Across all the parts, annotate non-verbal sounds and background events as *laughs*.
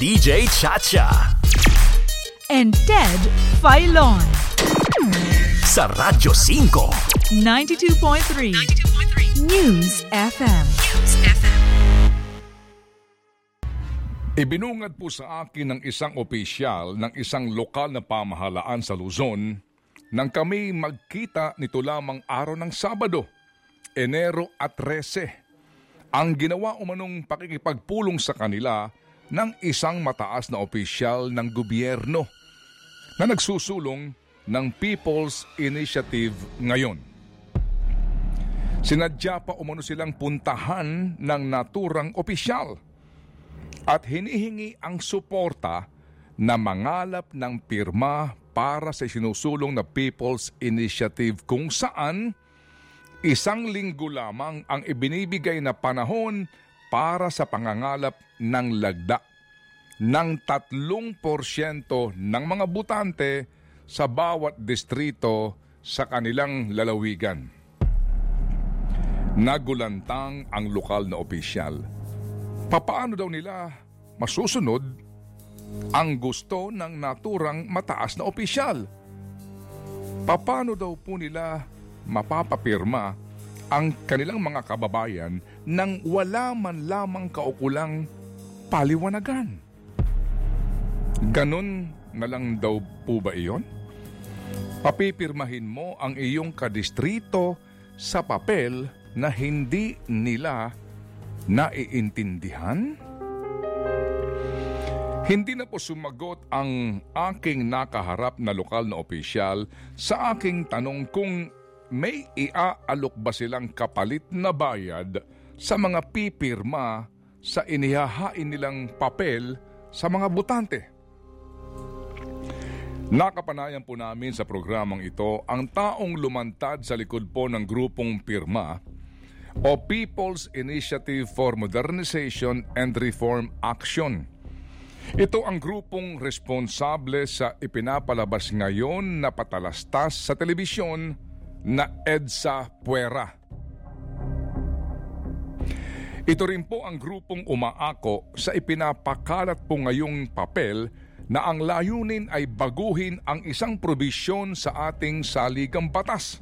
DJ Chacha. and Ted Filon. Sa Radyo 5. 92.3 News FM. Ibinungad po sa akin ng isang opisyal ng isang lokal na pamahalaan sa Luzon nang kami magkita nito lamang araw ng Sabado, Enero at 13. Ang ginawa umanong pakikipagpulong sa kanila ng isang mataas na opisyal ng gobyerno na nagsusulong ng People's Initiative ngayon. Sinadya pa umano silang puntahan ng naturang opisyal at hinihingi ang suporta na mangalap ng pirma para sa sinusulong na People's Initiative kung saan isang linggo lamang ang ibinibigay na panahon para sa pangangalap ng lagda ng 3% ng mga butante sa bawat distrito sa kanilang lalawigan. Nagulantang ang lokal na opisyal. Papaano daw nila masusunod ang gusto ng naturang mataas na opisyal? Papaano daw po nila mapapapirma ang kanilang mga kababayan nang wala man lamang kaukulang paliwanagan? Ganon na lang daw po ba iyon? Papipirmahin mo ang iyong kadistrito sa papel na hindi nila naiintindihan? Hindi na po sumagot ang aking nakaharap na lokal na opisyal sa aking tanong kung may iaalok ba silang kapalit na bayad sa mga pipirma sa inihahain nilang papel sa mga butante. Nakapanayan po namin sa programang ito ang taong lumantad sa likod po ng grupong pirma o People's Initiative for Modernization and Reform Action. Ito ang grupong responsable sa ipinapalabas ngayon na patalastas sa telebisyon na EDSA Puera. Ito rin po ang grupong umaako sa ipinapakalat po ngayong papel na ang layunin ay baguhin ang isang probisyon sa ating saligang batas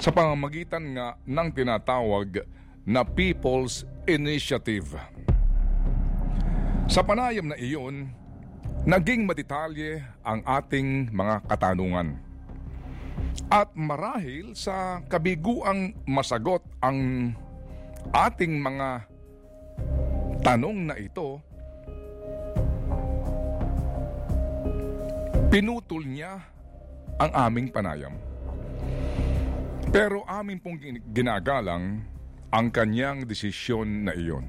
sa pamamagitan nga ng tinatawag na People's Initiative. Sa panayam na iyon, naging maditalye ang ating mga katanungan. At marahil sa kabiguang masagot ang ating mga tanong na ito, pinutol niya ang aming panayam. Pero amin pong gin- ginagalang ang kanyang desisyon na iyon.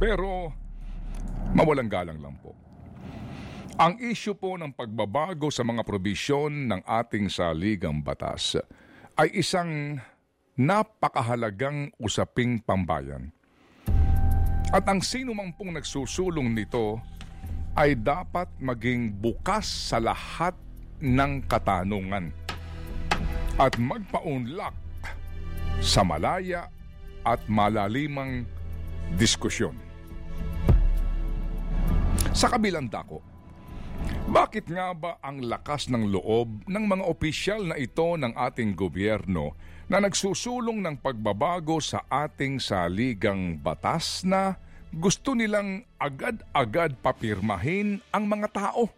Pero mawalang galang lang po. Ang isyu po ng pagbabago sa mga probisyon ng ating saligang batas ay isang napakahalagang usaping pambayan. At ang sino mang pong nagsusulong nito ay dapat maging bukas sa lahat ng katanungan at magpaunlak sa malaya at malalimang diskusyon. Sa kabilang dako, bakit nga ba ang lakas ng loob ng mga opisyal na ito ng ating gobyerno na nagsusulong ng pagbabago sa ating saligang batas na gusto nilang agad-agad papirmahin ang mga tao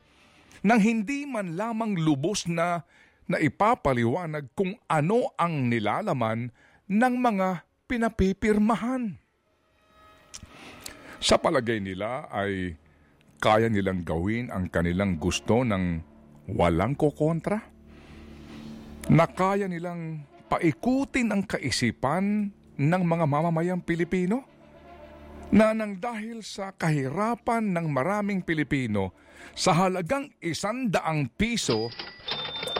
nang hindi man lamang lubos na na ipapaliwanag kung ano ang nilalaman ng mga pinapipirmahan. Sa palagay nila ay kaya nilang gawin ang kanilang gusto ng walang kokontra? Na kaya nilang paikutin ang kaisipan ng mga mamamayang Pilipino? Na nang dahil sa kahirapan ng maraming Pilipino sa halagang isandaang piso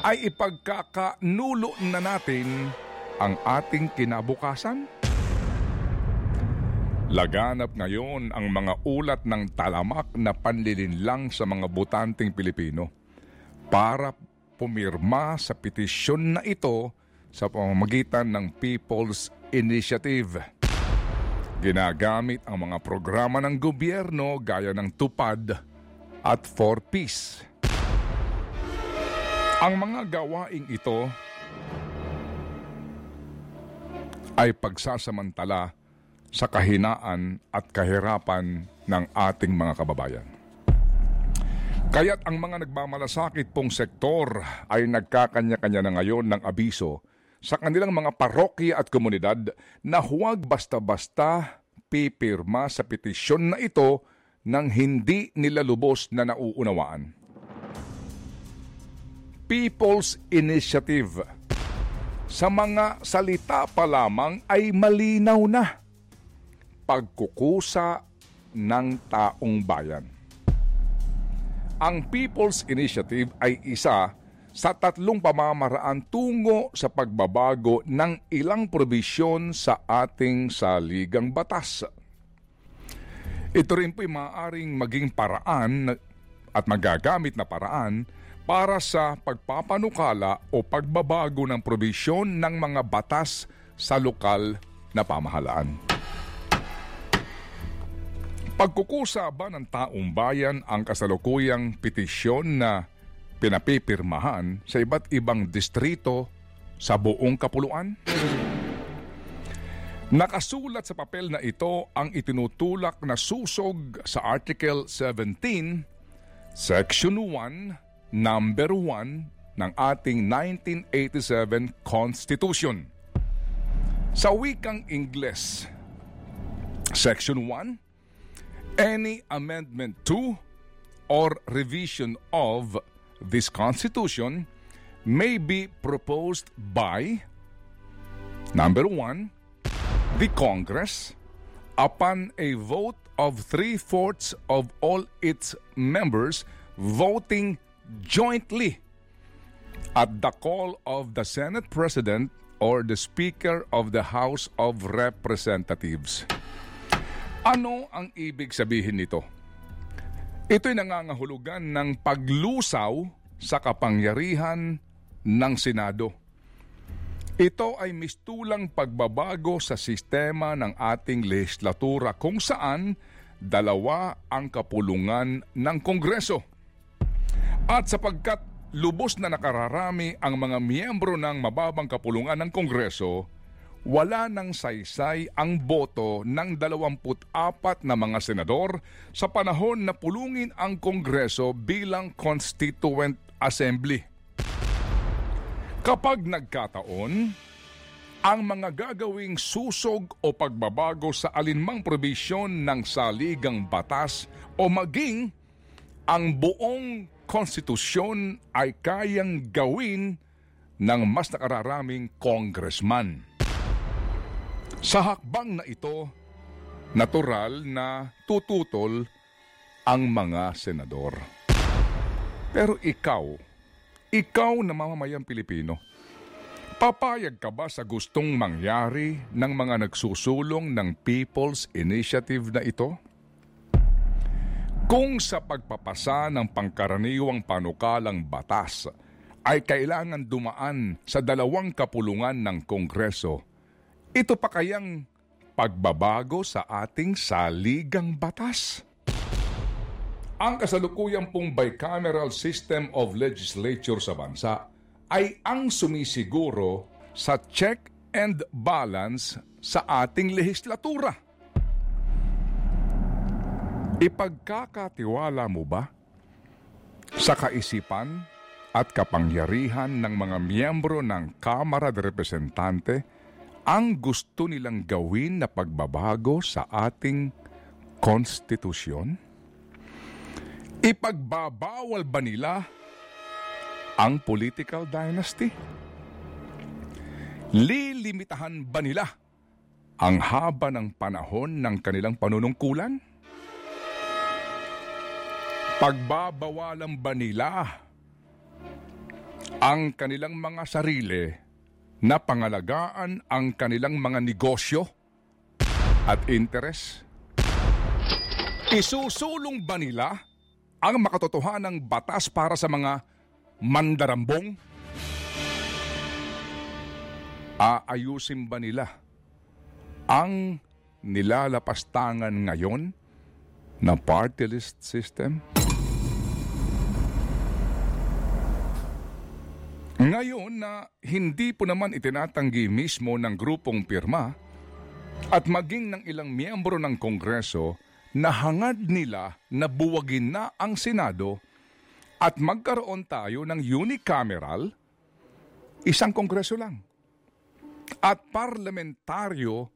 ay ipagkakanulo na natin ang ating kinabukasan? Laganap ngayon ang mga ulat ng talamak na panlilinlang sa mga botanteng Pilipino para pumirma sa petisyon na ito sa pamamagitan ng People's Initiative. Ginagamit ang mga programa ng gobyerno gaya ng tupad at for peace. Ang mga gawaing ito ay pagsasamantala sa kahinaan at kahirapan ng ating mga kababayan. Kaya't ang mga nagmamalasakit pong sektor ay nagkakanya-kanya na ngayon ng abiso sa kanilang mga parokya at komunidad na huwag basta-basta pipirma sa petisyon na ito nang hindi nila lubos na nauunawaan. People's Initiative sa mga salita pa lamang ay malinaw na pagkukusa ng taong bayan. Ang People's Initiative ay isa sa tatlong pamamaraan tungo sa pagbabago ng ilang probisyon sa ating saligang batas. Ito rin po'y maaaring maging paraan at magagamit na paraan para sa pagpapanukala o pagbabago ng probisyon ng mga batas sa lokal na pamahalaan. Pagkukusa ba ng taong bayan ang kasalukuyang petisyon na pinapipirmahan sa iba't ibang distrito sa buong kapuluan? Nakasulat sa papel na ito ang itinutulak na susog sa Article 17, Section 1, Number 1 ng ating 1987 Constitution. Sa wikang Ingles, Section 1, any amendment to or revision of this Constitution may be proposed by number one, the Congress upon a vote of three fourths of all its members voting jointly at the call of the Senate President or the Speaker of the House of Representatives. Ano ang ibig sabihin nito? Ito'y nangangahulugan ng paglusaw sa kapangyarihan ng Senado. Ito ay mistulang pagbabago sa sistema ng ating legislatura kung saan dalawa ang kapulungan ng Kongreso. At sapagkat lubos na nakararami ang mga miyembro ng mababang kapulungan ng Kongreso, wala nang saysay ang boto ng 24 na mga senador sa panahon na pulungin ang Kongreso bilang Constituent Assembly. Kapag nagkataon, ang mga gagawing susog o pagbabago sa alinmang probisyon ng saligang batas o maging ang buong konstitusyon ay kayang gawin ng mas nakararaming congressman. Sa hakbang na ito, natural na tututol ang mga senador. Pero ikaw, ikaw na mamamayang Pilipino, papayag ka ba sa gustong mangyari ng mga nagsusulong ng People's Initiative na ito? Kung sa pagpapasa ng pangkaraniwang panukalang batas ay kailangan dumaan sa dalawang kapulungan ng Kongreso, ito pa kayang pagbabago sa ating saligang batas? Ang kasalukuyang pong bicameral system of legislature sa bansa ay ang sumisiguro sa check and balance sa ating legislatura. Ipagkakatiwala mo ba sa kaisipan at kapangyarihan ng mga miyembro ng Kamara de Representante ang gusto nilang gawin na pagbabago sa ating konstitusyon? Ipagbabawal ba nila ang political dynasty? Lilimitahan ba nila ang haba ng panahon ng kanilang panunungkulan? Pagbabawalan ba nila ang kanilang mga sarili na pangalagaan ang kanilang mga negosyo at interes? Isusulong ba nila ang makatotohanang batas para sa mga mandarambong? Aayusin ba nila ang nilalapastangan ngayon ng party list system? Ngayon na hindi po naman itinatanggi mismo ng grupong pirma at maging ng ilang miyembro ng Kongreso na hangad nila na buwagin na ang Senado at magkaroon tayo ng unicameral, isang Kongreso lang. At parlamentaryo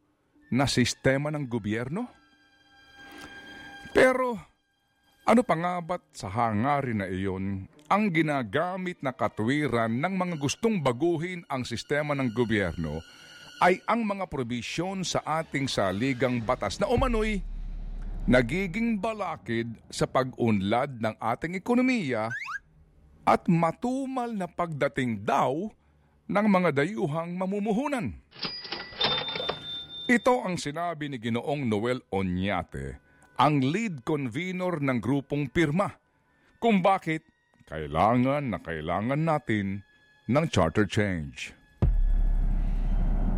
na sistema ng gobyerno? Pero ano pa nga ba't sa hangarin na iyon ang ginagamit na katwiran ng mga gustong baguhin ang sistema ng gobyerno ay ang mga probisyon sa ating saligang batas na umano'y nagiging balakid sa pag-unlad ng ating ekonomiya at matumal na pagdating daw ng mga dayuhang mamumuhunan. Ito ang sinabi ni Ginoong Noel Onyate, ang lead convener ng grupong pirma, kung bakit kailangan na kailangan natin ng charter change.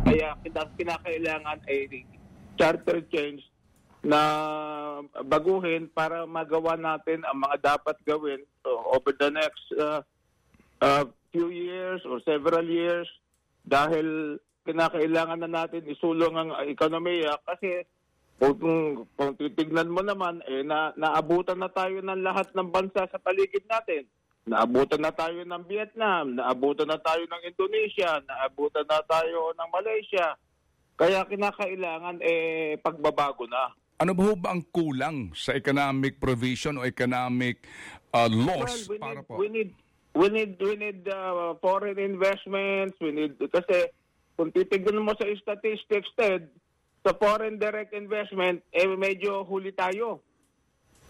Kaya kinakailangan ay charter change na baguhin para magawa natin ang mga dapat gawin over the next uh, uh, few years or several years dahil kinakailangan na natin isulong ang ekonomiya kasi kung, kung titignan mo naman eh na, naabutan na tayo ng lahat ng bansa sa paligid natin. Naabutan na tayo ng Vietnam, naabutan na tayo ng Indonesia, naabutan na tayo ng Malaysia. Kaya kinakailangan eh pagbabago na. Ano ba ba ang kulang sa economic provision o economic uh, laws we para need, po? we need we need we need uh, foreign investments, we need kasi kung titignan mo sa statistics Ted, sa foreign direct investment eh medyo huli tayo.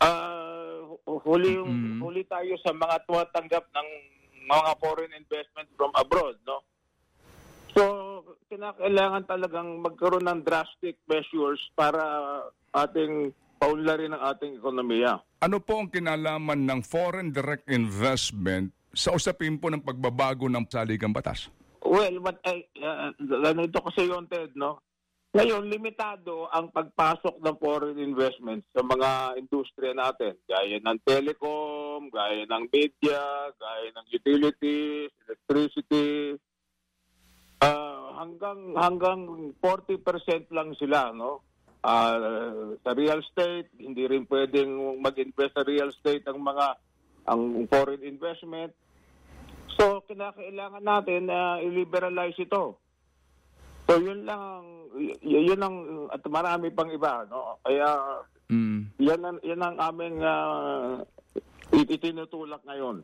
Uh, huli yung huli tayo sa mga tumatanggap ng mga foreign investment from abroad, no? So, kinakailangan talagang magkaroon ng drastic measures para ating paunlarin ang ating ekonomiya. Ano po ang kinalaman ng foreign direct investment sa usapin po ng pagbabago ng saligang batas? Well, but ay, uh, ganito kasi yun, Ted, no? Ngayon, limitado ang pagpasok ng foreign investments sa mga industriya natin. Gaya ng telecom, gaya ng media, gaya ng utilities, electricity. Ah, hanggang hanggang 40% lang sila, no? Ah, sa real estate, hindi rin pwedeng mag-invest sa real estate ang mga ang foreign investment. So, kinakailangan natin na i-liberalize ito. So, yun lang, ang- y- yun ang, at marami pang iba, no? Kaya, Mm. yan ang, yan ang aming uh, itinutulak ngayon.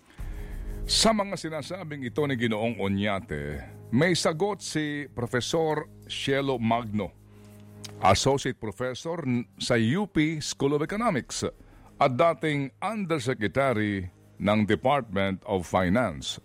Sa mga sinasabing ito ni Ginoong Onyate, may sagot si Professor Cielo Magno, Associate Professor sa UP School of Economics at dating Undersecretary ng Department of Finance.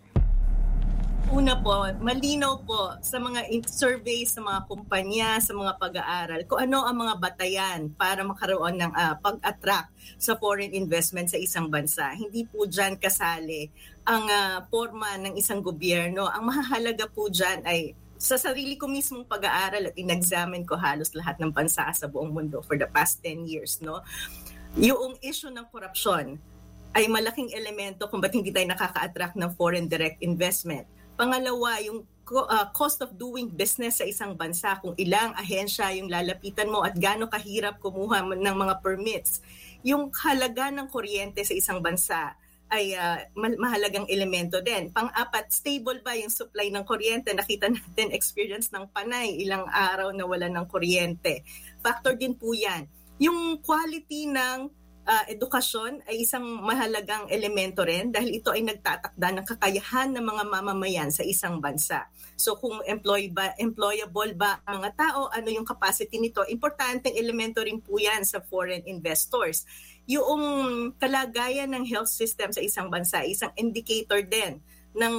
Una po, malinaw po sa mga survey sa mga kumpanya, sa mga pag-aaral, kung ano ang mga batayan para makaroon ng ah, pag-attract sa foreign investment sa isang bansa. Hindi po dyan kasali ang ah, forma ng isang gobyerno. Ang mahalaga po dyan ay sa sarili ko mismong pag-aaral at in-examine ko halos lahat ng bansa sa buong mundo for the past 10 years. no Yung issue ng korupsyon ay malaking elemento kung ba't hindi tayo nakaka-attract ng foreign direct investment. Pangalawa, yung uh, cost of doing business sa isang bansa, kung ilang ahensya yung lalapitan mo at gaano kahirap kumuha ng mga permits. Yung halaga ng kuryente sa isang bansa ay uh, ma- mahalagang elemento din. Pang-apat, stable ba yung supply ng kuryente? Nakita natin *laughs* experience ng panay, ilang araw na wala ng kuryente. Factor din po yan. Yung quality ng uh, edukasyon ay isang mahalagang elemento rin dahil ito ay nagtatakda ng kakayahan ng mga mamamayan sa isang bansa. So kung employ ba, employable ba ang mga tao, ano yung capacity nito, importanteng elemento rin po yan sa foreign investors. Yung kalagayan ng health system sa isang bansa, isang indicator din ng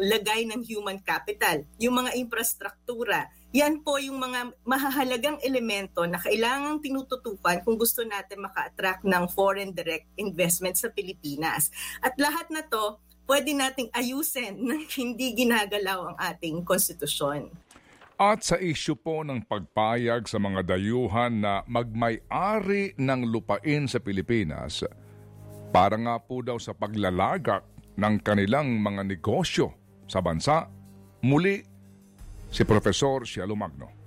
lagay ng human capital, yung mga infrastruktura. Yan po yung mga mahahalagang elemento na kailangang tinututukan kung gusto natin maka-attract ng foreign direct investment sa Pilipinas. At lahat na to, pwede nating ayusin *laughs* na hindi ginagalaw ang ating konstitusyon. At sa isyu po ng pagpayag sa mga dayuhan na magmay-ari ng lupain sa Pilipinas, para nga po daw sa paglalagak ng kanilang mga negosyo sa bansa, muli si Profesor Cielo Magno.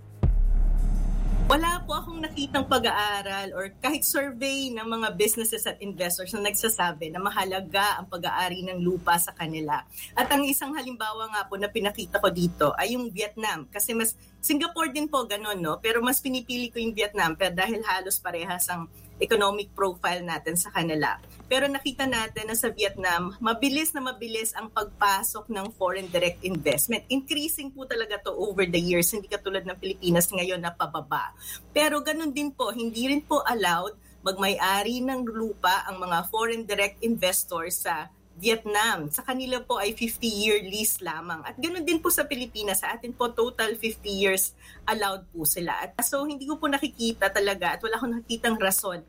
Wala po akong nakitang pag-aaral or kahit survey ng mga businesses at investors na nagsasabi na mahalaga ang pag-aari ng lupa sa kanila. At ang isang halimbawa nga po na pinakita ko dito ay yung Vietnam. Kasi mas Singapore din po ganun, no? Pero mas pinipili ko yung Vietnam pero dahil halos parehas ang economic profile natin sa kanila. Pero nakita natin na sa Vietnam, mabilis na mabilis ang pagpasok ng foreign direct investment. Increasing po talaga to over the years, hindi katulad ng Pilipinas ngayon na pababa. Pero ganun din po, hindi rin po allowed magmay-ari ng lupa ang mga foreign direct investors sa Vietnam. Sa kanila po ay 50-year lease lamang. At ganoon din po sa Pilipinas. Sa atin po total 50 years allowed po sila. At so hindi ko po nakikita talaga at wala akong nakitang rason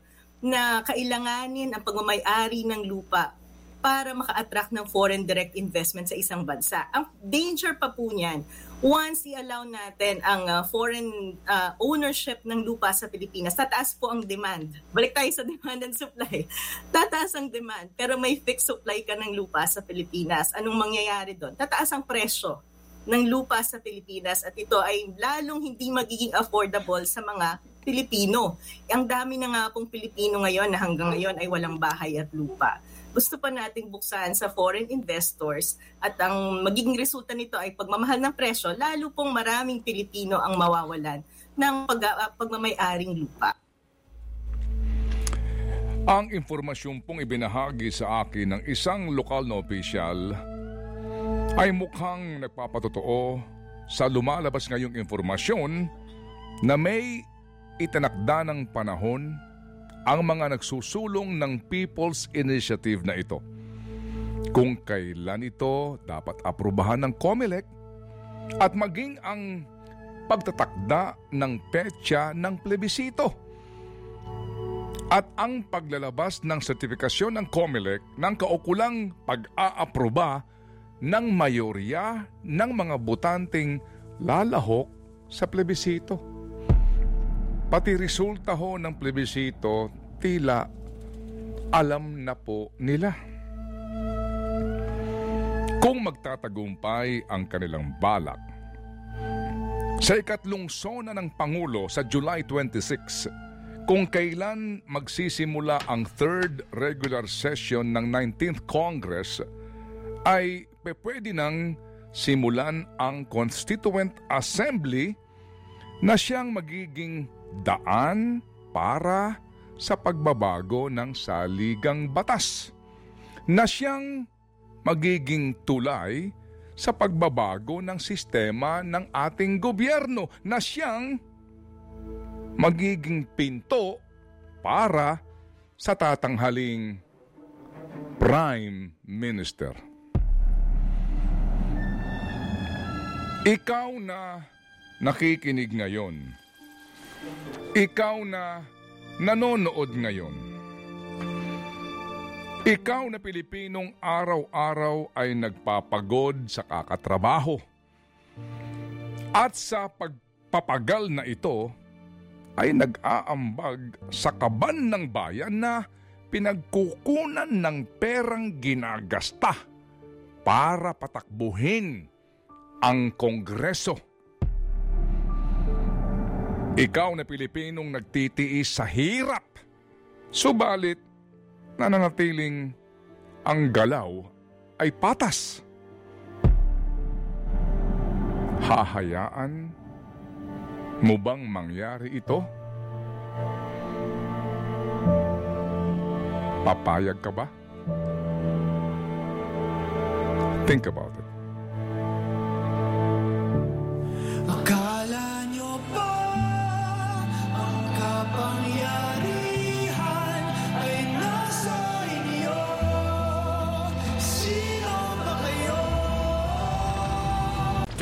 na kailanganin ang pagmamay-ari ng lupa para maka-attract ng foreign direct investment sa isang bansa. Ang danger pa po niyan, once i-allow natin ang uh, foreign uh, ownership ng lupa sa Pilipinas, tataas po ang demand. Balik tayo sa demand and supply. *laughs* Tataas ang demand, pero may fixed supply ka ng lupa sa Pilipinas. Anong mangyayari doon? Tataas ang presyo ng lupa sa Pilipinas at ito ay lalong hindi magiging affordable sa mga Pilipino. Ang dami na nga pong Pilipino ngayon na hanggang ngayon ay walang bahay at lupa. Gusto pa nating buksan sa foreign investors at ang magiging resulta nito ay pagmamahal ng presyo, lalo pong maraming Pilipino ang mawawalan ng pag, uh, pagmamay-aring lupa. Ang impormasyon pong ibinahagi sa akin ng isang lokal na opisyal ay mukhang nagpapatotoo sa lumalabas ngayong informasyon na may itinakda ng panahon ang mga nagsusulong ng People's Initiative na ito. Kung kailan ito dapat aprubahan ng COMELEC at maging ang pagtatakda ng petsa ng plebisito. At ang paglalabas ng sertifikasyon ng COMELEC ng kaukulang pag-aaproba ng mayorya ng mga botanteng lalahok sa plebisito. Pati resulta ho ng plebisito, tila alam na po nila. Kung magtatagumpay ang kanilang balak, sa ikatlong sona ng Pangulo sa July 26, kung kailan magsisimula ang third regular session ng 19th Congress, ay pwede nang simulan ang Constituent Assembly na siyang magiging daan para sa pagbabago ng saligang batas na siyang magiging tulay sa pagbabago ng sistema ng ating gobyerno na siyang magiging pinto para sa tatanghaling Prime Minister. Ikaw na nakikinig ngayon ikaw na nanonood ngayon. Ikaw na Pilipinong araw-araw ay nagpapagod sa kakatrabaho. At sa pagpapagal na ito ay nag-aambag sa kaban ng bayan na pinagkukunan ng perang ginagasta para patakbuhin ang Kongreso. Ikaw na Pilipinong nagtitiis sa hirap, subalit nananatiling ang galaw ay patas. Hahayaan mo bang mangyari ito? Papayag ka ba? Think about it.